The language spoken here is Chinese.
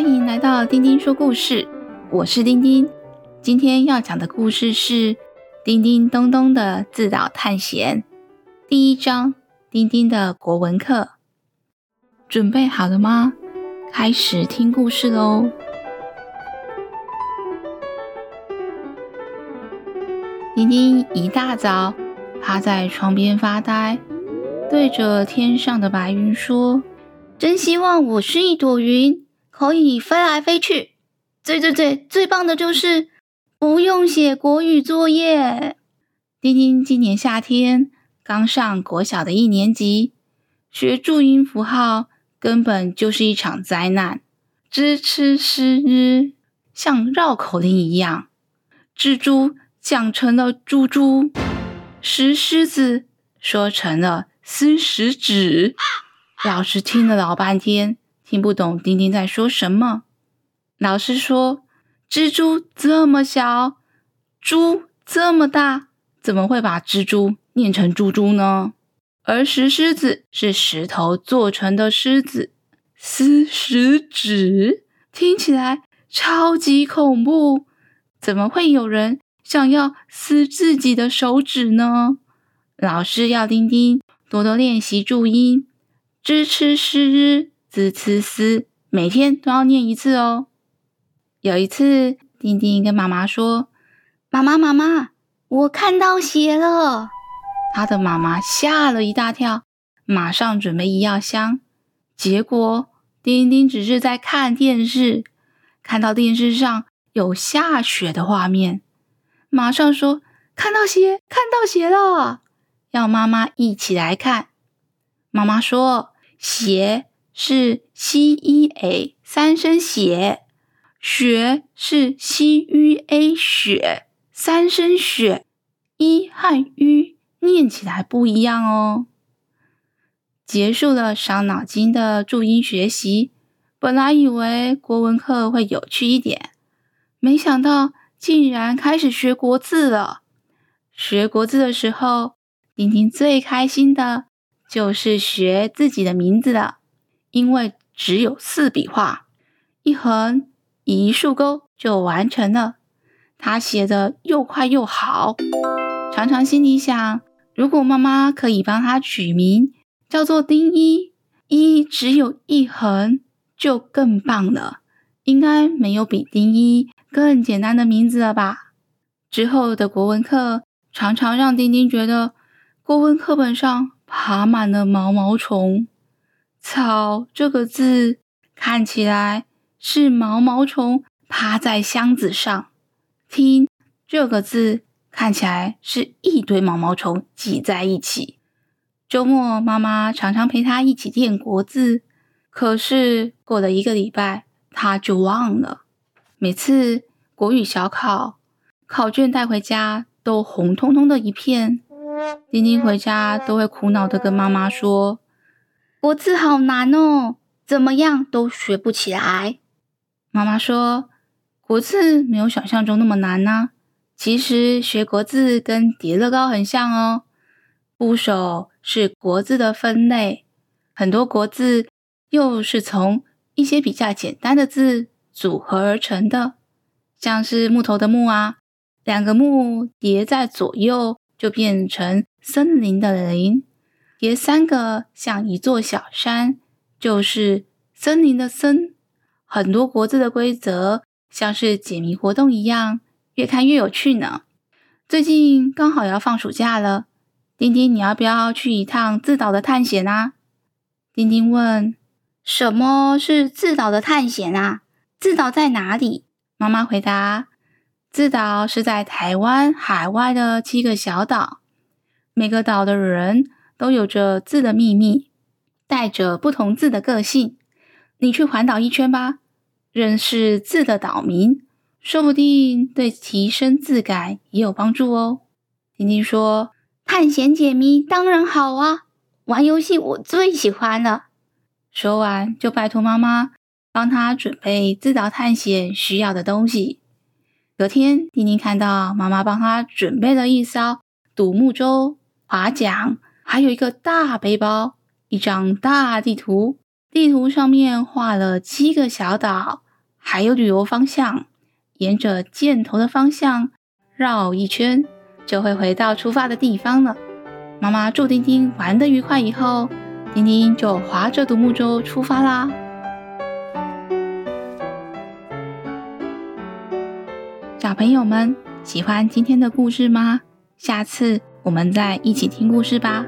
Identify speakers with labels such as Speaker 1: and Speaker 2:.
Speaker 1: 欢迎来到丁丁说故事，我是丁丁。今天要讲的故事是《叮叮咚咚的自导探险》第一章：丁丁的国文课。准备好了吗？开始听故事喽！丁丁一大早趴在窗边发呆，对着天上的白云说：“真希望我是一朵云。”可以飞来飞去，最最最最棒的就是不用写国语作业。丁丁今年夏天刚上国小的一年级，学注音符号根本就是一场灾难。支吃诗日像绕口令一样，蜘蛛讲成了猪猪，石狮子说成了撕石子。老师听了老半天。听不懂丁丁在说什么。老师说：“蜘蛛这么小，猪这么大，怎么会把蜘蛛念成猪猪呢？”而石狮子是石头做成的狮子，撕石子听起来超级恐怖。怎么会有人想要撕自己的手指呢？老师要丁丁多多练习注音，支吃诗日。滋呲丝，每天都要念一次哦。有一次，丁丁跟妈妈说：“妈妈，妈妈，我看到血了。”他的妈妈吓了一大跳，马上准备医药箱。结果，丁丁只是在看电视，看到电视上有下雪的画面，马上说：“看到鞋，看到鞋了！”要妈妈一起来看。妈妈说：“鞋。”是 C E A 三声血，雪是 C U A 雪三声雪，一和 U 念起来不一样哦。结束了伤脑筋的注音学习，本来以为国文课会有趣一点，没想到竟然开始学国字了。学国字的时候，丁丁最开心的就是学自己的名字了。因为只有四笔画，一横一竖钩就完成了。他写的又快又好，常常心里想：如果妈妈可以帮他取名叫做丁一，一只有一横就更棒了。应该没有比丁一更简单的名字了吧？之后的国文课常常让丁丁觉得国文课本上爬满了毛毛虫。草这个字看起来是毛毛虫趴在箱子上，听这个字看起来是一堆毛毛虫挤在一起。周末妈妈常常陪他一起练国字，可是过了一个礼拜他就忘了。每次国语小考考卷带回家都红彤彤的一片，丁丁回家都会苦恼的跟妈妈说。国字好难哦，怎么样都学不起来。妈妈说，国字没有想象中那么难呢。其实学国字跟叠乐高很像哦。部首是国字的分类，很多国字又是从一些比较简单的字组合而成的，像是木头的木啊，两个木叠在左右就变成森林的林。叠三个像一座小山，就是森林的森。很多国字的规则像是解谜活动一样，越看越有趣呢。最近刚好要放暑假了，丁丁，你要不要去一趟自岛的探险啊？丁丁问：“什么是自岛的探险啊？自岛在哪里？”妈妈回答：“自岛是在台湾海外的七个小岛，每个岛的人。”都有着字的秘密，带着不同字的个性。你去环岛一圈吧，认识字的岛民，说不定对提升字感也有帮助哦。丁丁说：“探险解谜当然好啊，玩游戏我最喜欢了。”说完就拜托妈妈帮他准备自导探险需要的东西。隔天，丁丁看到妈妈帮他准备了一艘独木舟、划桨。还有一个大背包，一张大地图，地图上面画了七个小岛，还有旅游方向，沿着箭头的方向绕一圈，就会回到出发的地方了。妈妈祝丁丁玩的愉快以后，丁丁就划着独木舟出发啦。小朋友们喜欢今天的故事吗？下次我们再一起听故事吧。